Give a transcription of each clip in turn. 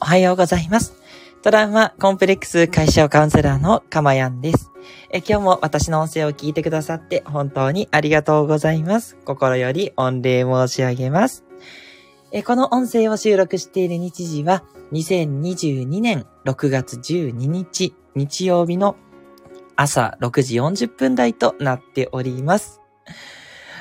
おはようございます。トラウマコンプレックス解消カウンセラーのかまやんです。え今日も私の音声を聞いてくださって本当にありがとうございます。心より御礼申し上げます。えこの音声を収録している日時は2022年6月12日日曜日の朝6時40分台となっております。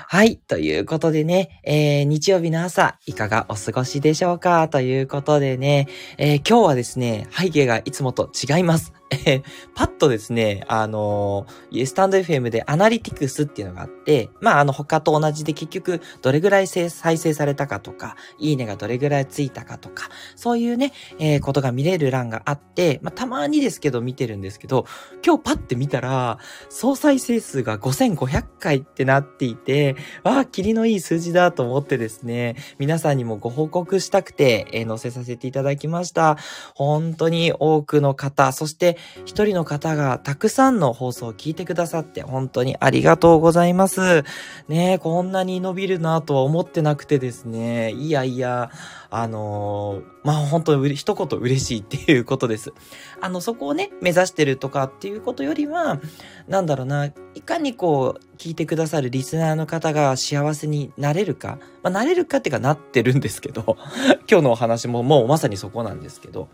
はい。ということでね、えー、日曜日の朝、いかがお過ごしでしょうか？ということでね、えー、今日はですね、背景がいつもと違います。え パッとですね、あの、スタンド FM でアナリティクスっていうのがあって、まあ、あの、他と同じで結局、どれぐらい再生されたかとか、いいねがどれぐらいついたかとか、そういうね、えー、ことが見れる欄があって、まあ、たまにですけど見てるんですけど、今日パッて見たら、総再生数が5500回ってなっていて、わあ、霧のいい数字だと思ってですね、皆さんにもご報告したくて、えー、載せさせていただきました。本当に多くの方、そして、一人の方がたくさんの放送を聞いてくださって本当にありがとうございます。ねこんなに伸びるなとは思ってなくてですね。いやいや、あのー、まあ本当に一言嬉しいっていうことです。あの、そこをね、目指してるとかっていうことよりは、なんだろうな、いかにこう、聞いてくださるリスナーの方が幸せになれるか、まあ、なれるかっていうかなってるんですけど、今日のお話ももうまさにそこなんですけど、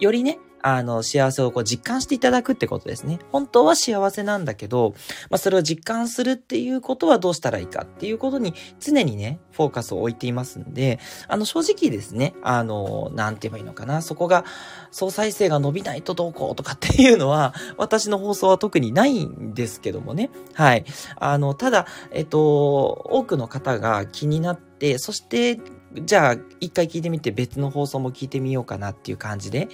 よりね、あの、幸せをこう実感していただくってことですね。本当は幸せなんだけど、まあ、それを実感するっていうことはどうしたらいいかっていうことに常にね、フォーカスを置いていますんで、あの、正直ですね、あの、なんて言えばいいのかな、そこが、総再生が伸びないとどうこうとかっていうのは、私の放送は特にないんですけどもね。はい。あの、ただ、えっと、多くの方が気になって、そしてじゃあ、一回聞いてみて別の放送も聞いてみようかなっていう感じで、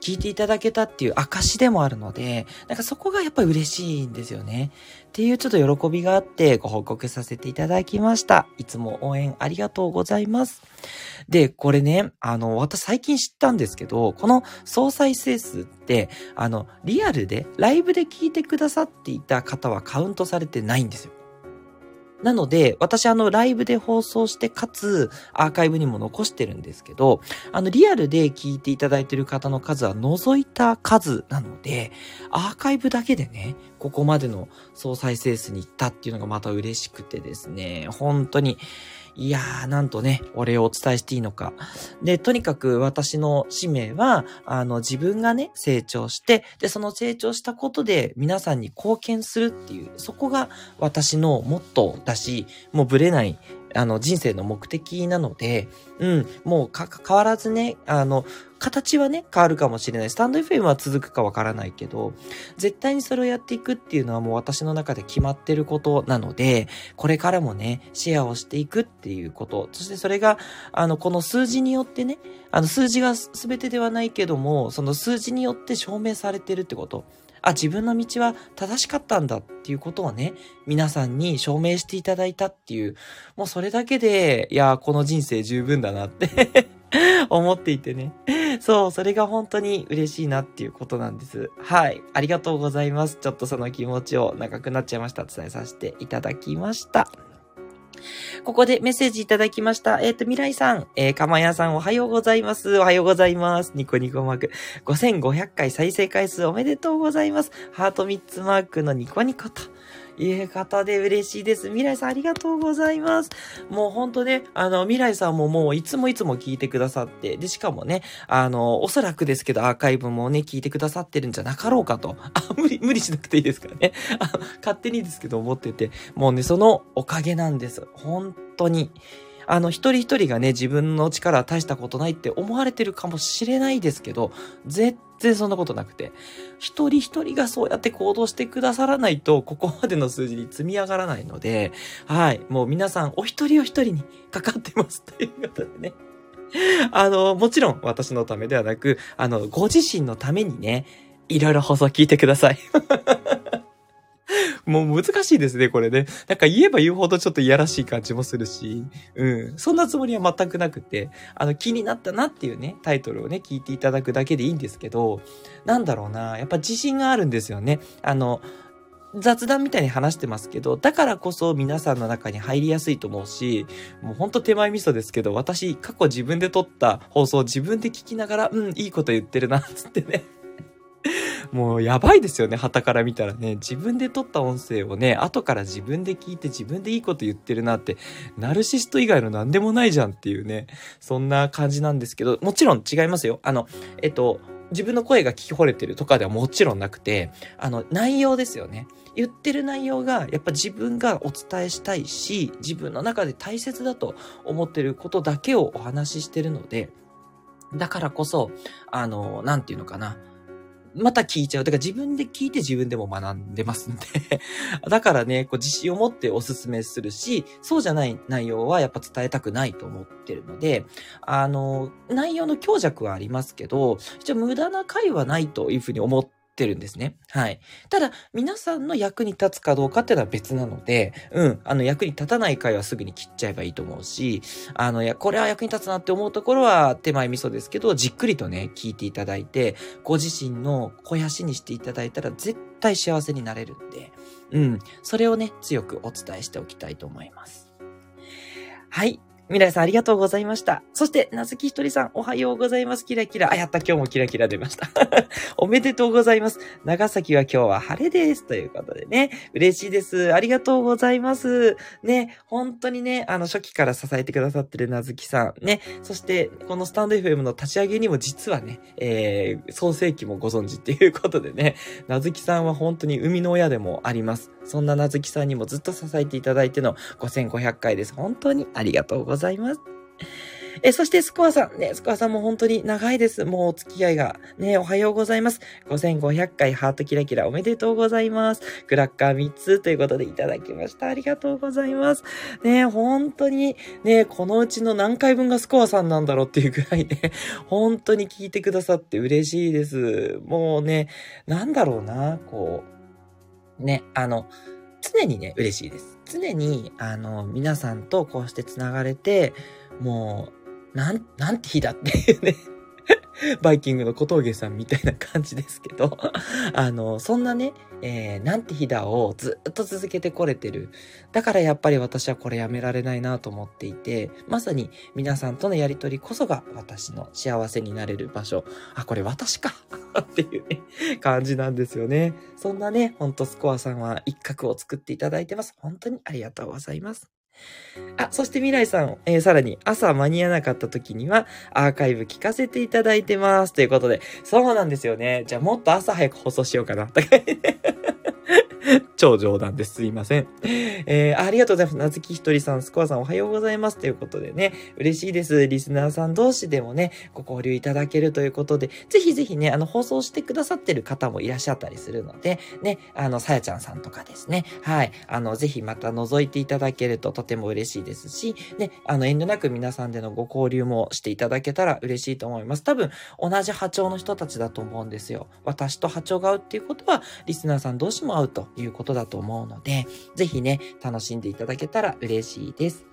聞いていただけたっていう証でもあるので、なんかそこがやっぱり嬉しいんですよね。っていうちょっと喜びがあってご報告させていただきました。いつも応援ありがとうございます。で、これね、あの、私最近知ったんですけど、この総再生数って、あの、リアルで、ライブで聞いてくださっていた方はカウントされてないんですよ。なので、私あのライブで放送して、かつアーカイブにも残してるんですけど、あのリアルで聞いていただいてる方の数は除いた数なので、アーカイブだけでね、ここまでの総再生数に行ったっていうのがまた嬉しくてですね、本当に、いやー、なんとね、お礼をお伝えしていいのか。で、とにかく私の使命は、あの、自分がね、成長して、で、その成長したことで皆さんに貢献するっていう、そこが私のモットーだし、もうブレないあの、人生の目的なので、うん、もうか変わらずね、あの、形はね、変わるかもしれない。スタンド FM は続くかわからないけど、絶対にそれをやっていくっていうのはもう私の中で決まってることなので、これからもね、シェアをしていくっていうこと。そしてそれが、あの、この数字によってね、あの、数字が全てではないけども、その数字によって証明されてるってこと。あ、自分の道は正しかったんだっていうことをね、皆さんに証明していただいたっていう、もうそれだけで、いや、この人生十分だなって 思っていてね。そう、それが本当に嬉しいなっていうことなんです。はい。ありがとうございます。ちょっとその気持ちを長くなっちゃいました。伝えさせていただきました。ここでメッセージいただきました。えっ、ー、と、未来さん、えー、かまやさんおはようございます。おはようございます。ニコニコマーク。5500回再生回数おめでとうございます。ハート3つマークのニコニコと。いう方で嬉しいです。未来さんありがとうございます。もうほんとね、あの、未来さんももういつもいつも聞いてくださって、で、しかもね、あの、おそらくですけどアーカイブもね、聞いてくださってるんじゃなかろうかと。あ、無理、無理しなくていいですからね。あ勝手にですけど思ってて、もうね、そのおかげなんです。本当に。あの、一人一人がね、自分の力は大したことないって思われてるかもしれないですけど、絶然そんなことなくて、一人一人がそうやって行動してくださらないと、ここまでの数字に積み上がらないので、はい、もう皆さんお一人お一人にかかってますということでね。あの、もちろん私のためではなく、あの、ご自身のためにね、いろいろ放送聞いてください。もう難しいですね、これね。なんか言えば言うほどちょっといやらしい感じもするし、うん。そんなつもりは全くなくて、あの、気になったなっていうね、タイトルをね、聞いていただくだけでいいんですけど、なんだろうな、やっぱ自信があるんですよね。あの、雑談みたいに話してますけど、だからこそ皆さんの中に入りやすいと思うし、もうほんと手前味噌ですけど、私過去自分で撮った放送自分で聞きながら、うん、いいこと言ってるな、つってね。もうやばいですよね、旗から見たらね。自分で撮った音声をね、後から自分で聞いて自分でいいこと言ってるなって、ナルシスト以外の何でもないじゃんっていうね、そんな感じなんですけど、もちろん違いますよ。あの、えっと、自分の声が聞き惚れてるとかではもちろんなくて、あの、内容ですよね。言ってる内容が、やっぱ自分がお伝えしたいし、自分の中で大切だと思ってることだけをお話ししてるので、だからこそ、あの、なんていうのかな。また聞いちゃう。だから自分で聞いて自分でも学んでますんで だからね、こう自信を持っておすすめするし、そうじゃない内容はやっぱ伝えたくないと思ってるので、あの、内容の強弱はありますけど、一応無駄な回はないというふうに思ってってるんですね。はい。ただ、皆さんの役に立つかどうかっていうのは別なので、うん、あの、役に立たない回はすぐに切っちゃえばいいと思うし、あの、や、これは役に立つなって思うところは手前味噌ですけど、じっくりとね、聞いていただいて、ご自身の肥やしにしていただいたら絶対幸せになれるんで、うん、それをね、強くお伝えしておきたいと思います。はい。未来さんありがとうございました。そして、なずきひとりさんおはようございます。キラキラ。あ、やった。今日もキラキラ出ました。おめでとうございます。長崎は今日は晴れです。ということでね。嬉しいです。ありがとうございます。ね、本当にね、あの、初期から支えてくださってるなずきさん。ね、そして、このスタンド FM の立ち上げにも実はね、えー、創世記もご存知っていうことでね、なずきさんは本当に生みの親でもあります。そんななずきさんにもずっと支えていただいての5500回です。本当にありがとうございます。ざいますえ、そしてスコアさん。ね、スコアさんも本当に長いです。もうお付き合いが。ね、おはようございます。5500回ハートキラキラおめでとうございます。クラッカー3つということでいただきました。ありがとうございます。ね、本当に、ね、このうちの何回分がスコアさんなんだろうっていうぐらいね、本当に聞いてくださって嬉しいです。もうね、なんだろうな、こう、ね、あの、常にね、嬉しいです。常に、あの、皆さんとこうして繋がれて、もう、なん、なんて日だっていうね バイキングの小峠さんみたいな感じですけど あの、そんなね、えー、なんて日だをずっと続けてこれてる。だからやっぱり私はこれやめられないなと思っていて、まさに皆さんとのやりとりこそが私の幸せになれる場所。あ、これ私か っていうね、感じなんですよね。そんなね、ほんとスコアさんは一角を作っていただいてます。本当にありがとうございます。あ、そして未来さん、えー、さらに朝間に合わなかった時にはアーカイブ聞かせていただいてます。ということで、そうなんですよね。じゃあもっと朝早く放送しようかな。超冗談です。すいません。えー、ありがとうございます。なずきひとりさん、スコアさんおはようございます。ということでね、嬉しいです。リスナーさん同士でもね、ご交流いただけるということで、ぜひぜひね、あの、放送してくださってる方もいらっしゃったりするので、ね、あの、さやちゃんさんとかですね、はい、あの、ぜひまた覗いていただけるととても嬉しいですし、ね、あの、遠慮なく皆さんでのご交流もしていただけたら嬉しいと思います。多分、同じ波長の人たちだと思うんですよ。私と波長が合うっていうことは、リスナーさん同士も合うということだと思うので、ぜひね、楽しんでいただけたら嬉しいです。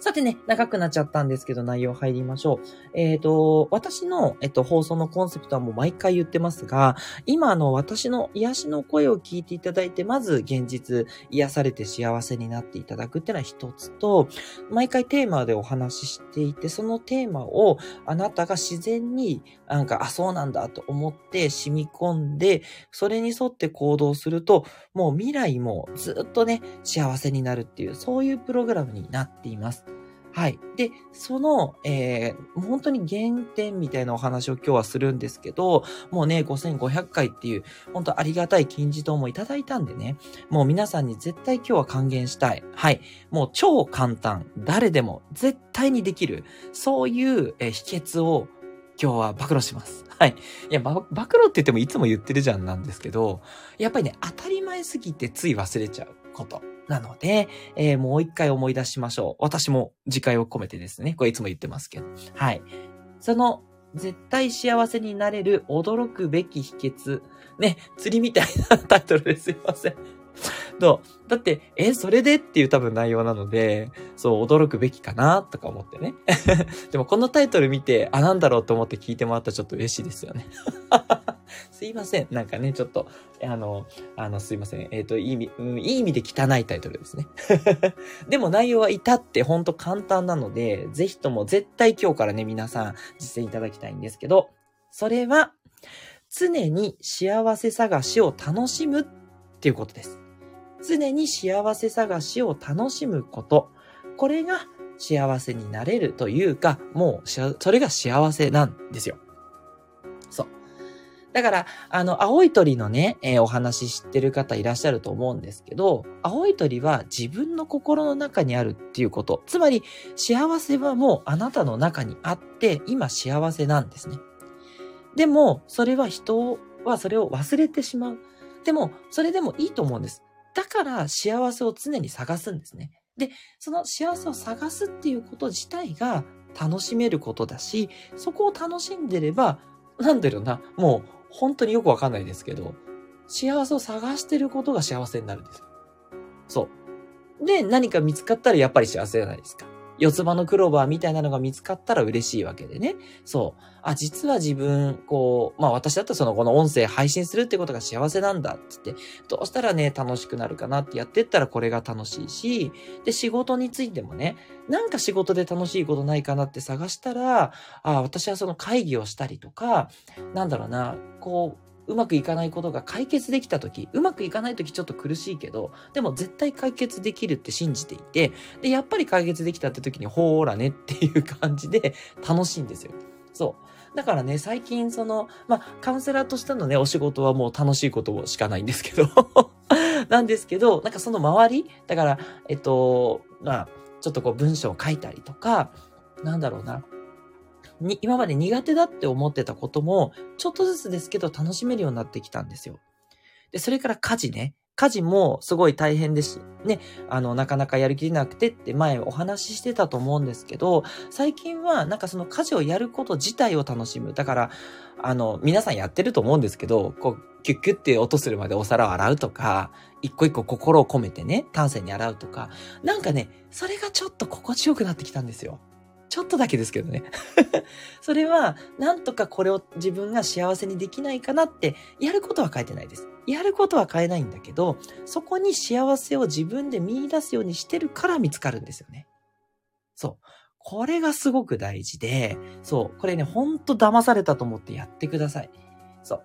さてね、長くなっちゃったんですけど、内容入りましょう。えっ、ー、と、私の、えっと、放送のコンセプトはもう毎回言ってますが、今の私の癒しの声を聞いていただいて、まず現実、癒されて幸せになっていただくっていうのは一つと、毎回テーマでお話ししていて、そのテーマをあなたが自然になんか、あ、そうなんだと思って染み込んで、それに沿って行動すると、もう未来もずっとね、幸せになるっていう、そういうプログラムになっています。はい。で、その、えー、本当に原点みたいなお話を今日はするんですけど、もうね、5500回っていう、本当ありがたい金字塔もいただいたんでね、もう皆さんに絶対今日は還元したい。はい。もう超簡単。誰でも絶対にできる。そういう、えー、秘訣を今日は暴露します。はい。いや、暴露って言ってもいつも言ってるじゃんなんですけど、やっぱりね、当たり前すぎてつい忘れちゃうこと。なので、えー、もう一回思い出しましょう。私も次回を込めてですね。これいつも言ってますけど。はい。その、絶対幸せになれる驚くべき秘訣。ね、釣りみたいなタイトルですいません。どうだって、え、それでっていう多分内容なので、そう、驚くべきかなとか思ってね。でもこのタイトル見て、あ、なんだろうと思って聞いてもらったらちょっと嬉しいですよね。すいません。なんかね、ちょっと、あの、あの、すいません。えっ、ー、と、いい意味、うん、いい意味で汚いタイトルですね。でも内容は至ってほんと簡単なので、ぜひとも絶対今日からね、皆さん実践いただきたいんですけど、それは、常に幸せ探しを楽しむっていうことです。常に幸せ探しを楽しむこと。これが幸せになれるというか、もう、それが幸せなんですよ。そう。だから、あの、青い鳥のね、えー、お話知ってる方いらっしゃると思うんですけど、青い鳥は自分の心の中にあるっていうこと。つまり、幸せはもうあなたの中にあって、今幸せなんですね。でも、それは人はそれを忘れてしまう。でも、それでもいいと思うんです。だから幸せを常に探すんですね。で、その幸せを探すっていうこと自体が楽しめることだし、そこを楽しんでれば、なんだろうな、もう本当によくわかんないですけど、幸せを探してることが幸せになるんですよ。そう。で、何か見つかったらやっぱり幸せじゃないですか。四つ葉のクローバーみたいなのが見つかったら嬉しいわけでね。そう。あ、実は自分、こう、まあ私だったらそのこの音声配信するってことが幸せなんだってって、どうしたらね、楽しくなるかなってやってったらこれが楽しいし、で、仕事についてもね、なんか仕事で楽しいことないかなって探したら、あ、私はその会議をしたりとか、なんだろうな、こう、うまくいかないことが解決できた時、うまくいかない時ちょっと苦しいけど、でも絶対解決できるって信じていて、で、やっぱり解決できたって時に、ほーらねっていう感じで楽しいんですよ。そう。だからね、最近その、まあ、カウンセラーとしてのね、お仕事はもう楽しいことしかないんですけど なんですけど、なんかその周り、だから、えっと、まあ、ちょっとこう文章を書いたりとか、なんだろうな、に、今まで苦手だって思ってたことも、ちょっとずつですけど楽しめるようになってきたんですよ。で、それから家事ね。家事もすごい大変です。ね。あの、なかなかやる気れなくてって前お話ししてたと思うんですけど、最近はなんかその家事をやること自体を楽しむ。だから、あの、皆さんやってると思うんですけど、こう、キュッキュッって音するまでお皿を洗うとか、一個一個心を込めてね、丹精に洗うとか、なんかね、それがちょっと心地よくなってきたんですよ。ちょっとだけですけどね。それは、なんとかこれを自分が幸せにできないかなって、やることは変えてないです。やることは変えないんだけど、そこに幸せを自分で見出すようにしてるから見つかるんですよね。そう。これがすごく大事で、そう。これね、ほんと騙されたと思ってやってください。そう。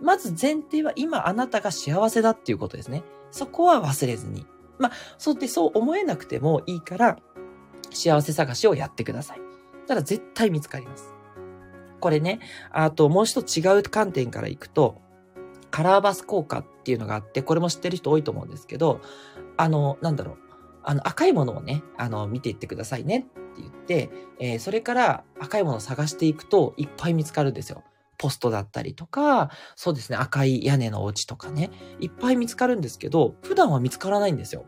まず前提は今あなたが幸せだっていうことですね。そこは忘れずに。まあ、そうってそう思えなくてもいいから、幸せ探しをやってください。たら絶対見つかります。これね、あともう一つ違う観点からいくと、カラーバス効果っていうのがあって、これも知ってる人多いと思うんですけど、あの、なんだろう。あの、赤いものをね、あの、見ていってくださいねって言って、えー、それから赤いものを探していくといっぱい見つかるんですよ。ポストだったりとか、そうですね、赤い屋根のお家とかね、いっぱい見つかるんですけど、普段は見つからないんですよ。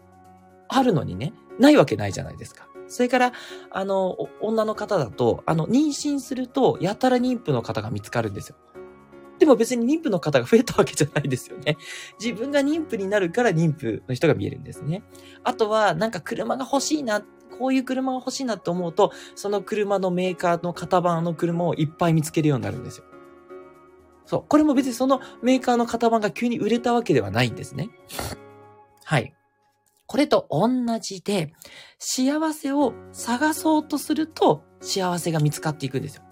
あるのにね、ないわけないじゃないですか。それから、あの、女の方だと、あの、妊娠すると、やたら妊婦の方が見つかるんですよ。でも別に妊婦の方が増えたわけじゃないですよね。自分が妊婦になるから妊婦の人が見えるんですね。あとは、なんか車が欲しいな、こういう車が欲しいなって思うと、その車のメーカーの型番の車をいっぱい見つけるようになるんですよ。そう。これも別にそのメーカーの型番が急に売れたわけではないんですね。はい。これと同じで、幸せを探そうとすると幸せが見つかっていくんですよ。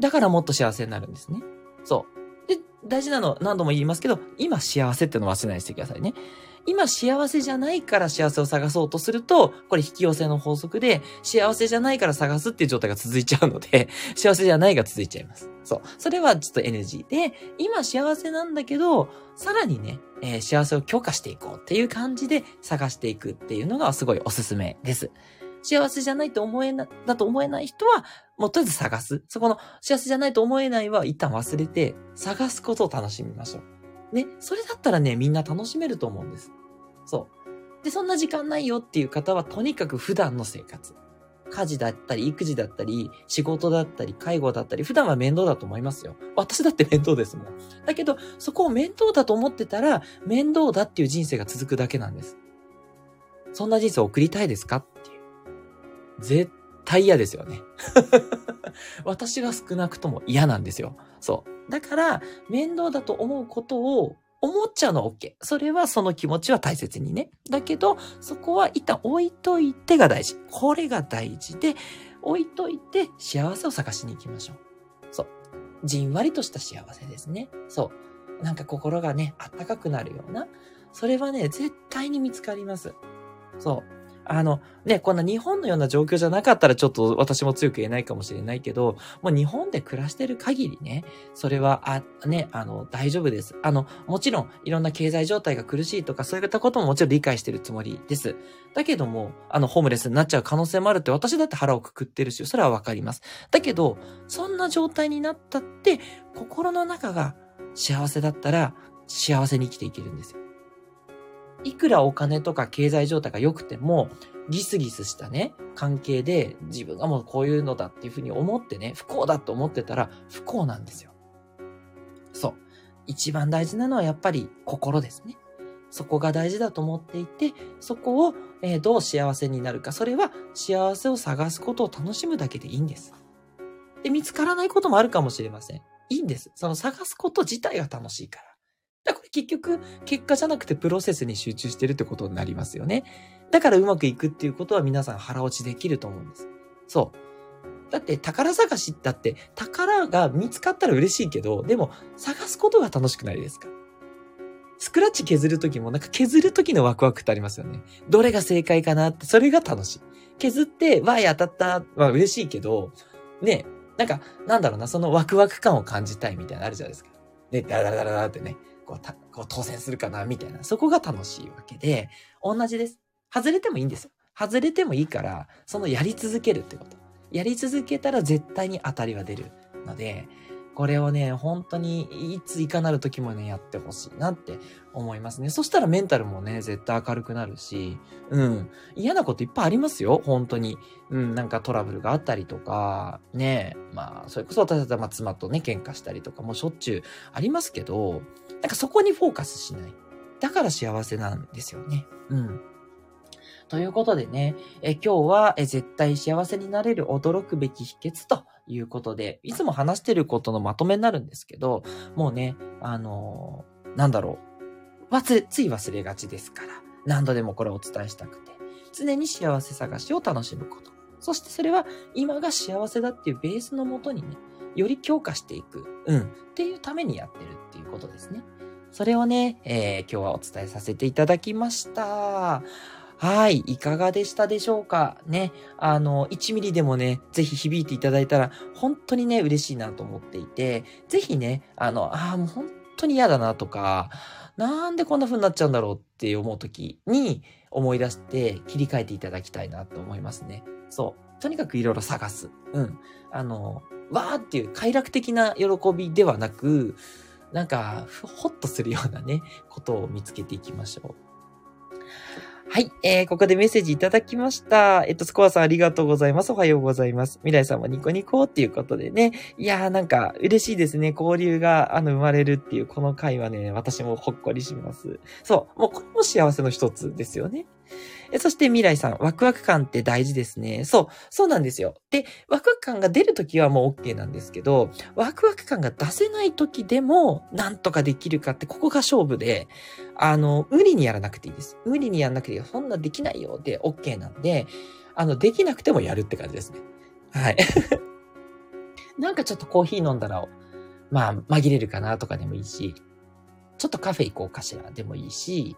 だからもっと幸せになるんですね。そう。で、大事なの何度も言いますけど、今幸せっての忘れないでくださいね。今幸せじゃないから幸せを探そうとすると、これ引き寄せの法則で、幸せじゃないから探すっていう状態が続いちゃうので、幸せじゃないが続いちゃいます。そう。それはちょっと NG で、今幸せなんだけど、さらにね、えー、幸せを強化していこうっていう感じで探していくっていうのがすごいおすすめです。幸せじゃないと思えな、だと思えない人は、もうとりあえず探す。そこの幸せじゃないと思えないは一旦忘れて、探すことを楽しみましょう。ね、それだったらね、みんな楽しめると思うんです。そう。で、そんな時間ないよっていう方は、とにかく普段の生活。家事だったり、育児だったり、仕事だったり、介護だったり、普段は面倒だと思いますよ。私だって面倒ですもん。だけど、そこを面倒だと思ってたら、面倒だっていう人生が続くだけなんです。そんな人生を送りたいですかっていう。絶対嫌ですよね。私が少なくとも嫌なんですよ。そう。だから、面倒だと思うことを思っちゃうのは OK。それはその気持ちは大切にね。だけど、そこは一旦置いといてが大事。これが大事で、置いといて幸せを探しに行きましょう。そう。じんわりとした幸せですね。そう。なんか心がね、あったかくなるような。それはね、絶対に見つかります。そう。あの、ね、こんな日本のような状況じゃなかったらちょっと私も強く言えないかもしれないけど、もう日本で暮らしてる限りね、それは、あ、ね、あの、大丈夫です。あの、もちろん、いろんな経済状態が苦しいとか、そういったことももちろん理解してるつもりです。だけども、あの、ホームレスになっちゃう可能性もあるって私だって腹をくくってるし、それはわかります。だけど、そんな状態になったって、心の中が幸せだったら、幸せに生きていけるんですよ。いくらお金とか経済状態が良くても、ギスギスしたね、関係で自分がもうこういうのだっていうふうに思ってね、不幸だと思ってたら不幸なんですよ。そう。一番大事なのはやっぱり心ですね。そこが大事だと思っていて、そこを、えー、どう幸せになるか。それは幸せを探すことを楽しむだけでいいんです。で、見つからないこともあるかもしれません。いいんです。その探すこと自体が楽しいから。結局、結果じゃなくてプロセスに集中してるってことになりますよね。だからうまくいくっていうことは皆さん腹落ちできると思うんです。そう。だって宝探しだって宝が見つかったら嬉しいけど、でも探すことが楽しくないですかスクラッチ削るときもなんか削るときのワクワクってありますよね。どれが正解かなって、それが楽しい。削って、わーい当たったは嬉しいけど、ね、なんか、なんだろうな、そのワクワク感を感じたいみたいなのあるじゃないですか。ね、ダラダラダラってね。こう、こう当選するかな、みたいな。そこが楽しいわけで、同じです。外れてもいいんですよ。外れてもいいから、そのやり続けるってこと。やり続けたら絶対に当たりは出るので、これをね、本当にいついかなる時もね、やってほしいなって思いますね。そしたらメンタルもね、絶対明るくなるし、うん。嫌なこといっぱいありますよ、本当に。うん、なんかトラブルがあったりとか、ね、まあ、それこそ私たちは妻とね、喧嘩したりとかもしょっちゅうありますけど、なんかそこにフォーカスしない。だから幸せなんですよね。うん。ということでね、え今日はえ絶対幸せになれる驚くべき秘訣ということで、いつも話してることのまとめになるんですけど、もうね、あのー、なんだろう。忘れ、つい忘れがちですから、何度でもこれをお伝えしたくて、常に幸せ探しを楽しむこと。そしてそれは今が幸せだっていうベースのもとにね、より強化していく、うん、っていうためにやってるっていうことですね。それをね、えー、今日はお伝えさせていただきました。はい、いかがでしたでしょうか？ね、あの、1ミリでもね、ぜひ響いていただいたら、本当にね、嬉しいなと思っていて、ぜひね、あの、ああ、もう本当に嫌だなとか、なんでこんな風になっちゃうんだろうって思う時に思い出して切り替えていただきたいなと思いますね。そう。とにかくいろいろ探す。うん。あの、わーっていう快楽的な喜びではなく、なんか、ほっとするようなね、ことを見つけていきましょう。はい。えー、ここでメッセージいただきました。えっと、スコアさんありがとうございます。おはようございます。未来さんもニコニコっていうことでね。いやーなんか嬉しいですね。交流が、あの、生まれるっていうこの回はね、私もほっこりします。そう。もうこれも幸せの一つですよね。えそして未来さん、ワクワク感って大事ですね。そう、そうなんですよ。で、ワクワク感が出るときはもう OK なんですけど、ワクワク感が出せないときでも、なんとかできるかって、ここが勝負で、あの、無理にやらなくていいです。無理にやらなくていい。そんなできないよで OK なんで、あの、できなくてもやるって感じですね。はい。なんかちょっとコーヒー飲んだら、まあ、紛れるかなとかでもいいし、ちょっとカフェ行こうかしらでもいいし、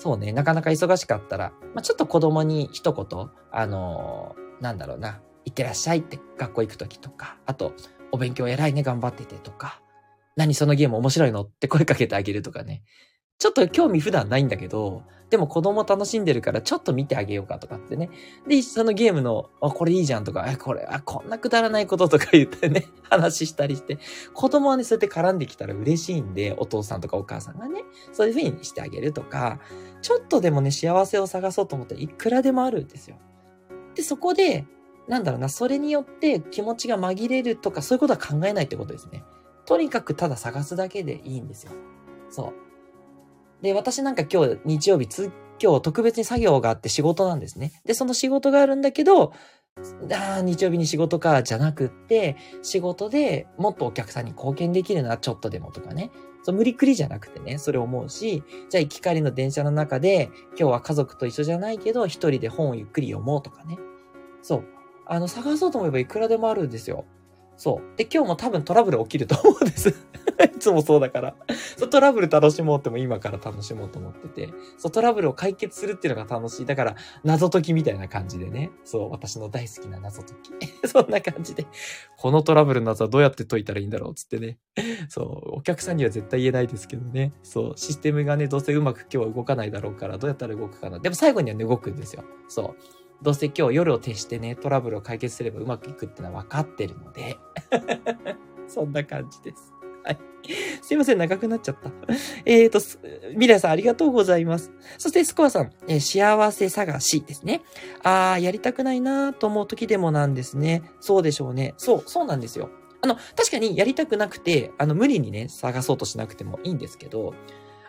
そうね、なかなか忙しかったら、まあ、ちょっと子供に一言、あのー、なんだろうな、いってらっしゃいって学校行くときとか、あと、お勉強偉いね、頑張っててとか、何そのゲーム面白いのって声かけてあげるとかね。ちょっと興味普段ないんだけど、でも子供楽しんでるからちょっと見てあげようかとかってね。で、そのゲームの、あ、これいいじゃんとか、え、これ、あ、こんなくだらないこととか言ってね、話したりして、子供はね、そうやって絡んできたら嬉しいんで、お父さんとかお母さんがね、そういう風にしてあげるとか、ちょっとでもね、幸せを探そうと思ったらいくらでもあるんですよ。で、そこで、なんだろうな、それによって気持ちが紛れるとか、そういうことは考えないってことですね。とにかくただ探すだけでいいんですよ。そう。で、私なんか今日日曜日、今日特別に作業があって仕事なんですね。で、その仕事があるんだけど、ああ日曜日に仕事か、じゃなくって、仕事でもっとお客さんに貢献できるな、ちょっとでもとかね。そう無理くりじゃなくてね、それ思うし、じゃあ行き帰りの電車の中で、今日は家族と一緒じゃないけど、一人で本をゆっくり読もうとかね。そう。あの、探そうと思えばいくらでもあるんですよ。そう。で、今日も多分トラブル起きると思うんです。いつもそうだから。そう、トラブル楽しもうっても今から楽しもうと思ってて。そう、トラブルを解決するっていうのが楽しい。だから、謎解きみたいな感じでね。そう、私の大好きな謎解き。そんな感じで。このトラブルの謎はどうやって解いたらいいんだろうつってね。そう、お客さんには絶対言えないですけどね。そう、システムがね、どうせうまく今日は動かないだろうから、どうやったら動くかな。でも最後にはね、動くんですよ。そう。どうせ今日夜を徹してね、トラブルを解決すればうまくいくってのは分かってるので そんな感じです。はい。すいません、長くなっちゃった。えっと、ミラさんありがとうございます。そしてスコアさん、えー、幸せ探しですね。あー、やりたくないなと思う時でもなんですね。そうでしょうね。そう、そうなんですよ。あの、確かにやりたくなくて、あの、無理にね、探そうとしなくてもいいんですけど、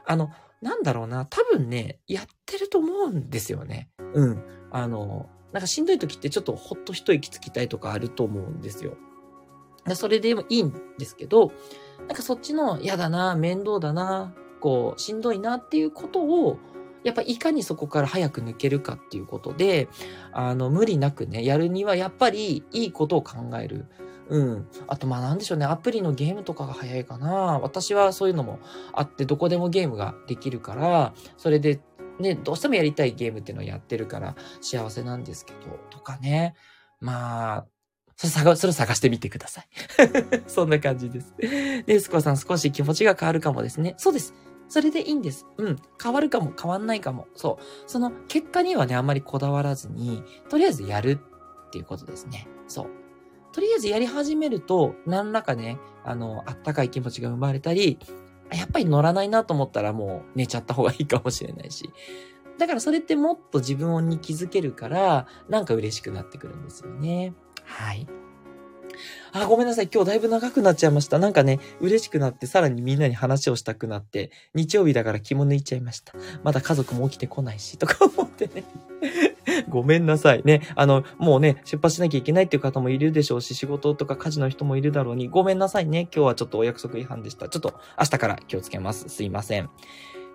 あの、なんだろうな、多分ね、やってると思うんですよね。うん。あの、なんかしんどい時ってちょっとほっと一息つきたいとかあると思うんですよ。それでもいいんですけど、なんかそっちの嫌だな、面倒だな、こう、しんどいなっていうことを、やっぱいかにそこから早く抜けるかっていうことで、あの、無理なくね、やるにはやっぱりいいことを考える。うん。あと、まあなんでしょうね。アプリのゲームとかが早いかな。私はそういうのもあって、どこでもゲームができるから、それでね、どうしてもやりたいゲームっていうのをやってるから幸せなんですけど、とかね。まあ、それ探、それ探してみてください。そんな感じです。で、スコさん少し気持ちが変わるかもですね。そうです。それでいいんです。うん。変わるかも、変わんないかも。そう。その結果にはね、あんまりこだわらずに、とりあえずやるっていうことですね。そう。とりあえずやり始めると、何らかね、あの、あったかい気持ちが生まれたり、やっぱり乗らないなと思ったらもう寝ちゃった方がいいかもしれないし。だからそれってもっと自分に気づけるから、なんか嬉しくなってくるんですよね。はい。あ、ごめんなさい。今日だいぶ長くなっちゃいました。なんかね、嬉しくなって、さらにみんなに話をしたくなって、日曜日だから気も抜いちゃいました。まだ家族も起きてこないし、とか思ってね。ごめんなさい。ね。あの、もうね、出発しなきゃいけないっていう方もいるでしょうし、仕事とか家事の人もいるだろうに、ごめんなさいね。今日はちょっとお約束違反でした。ちょっと明日から気をつけます。すいません。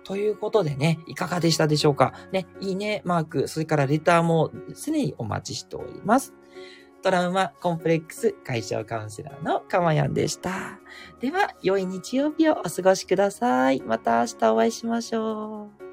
ということでね、いかがでしたでしょうか？ね、いいね、マーク、それからレターも常にお待ちしております。トラウマコンプレックス解消カウンセラーのかまやんでした。では、良い日曜日をお過ごしください。また明日お会いしましょう。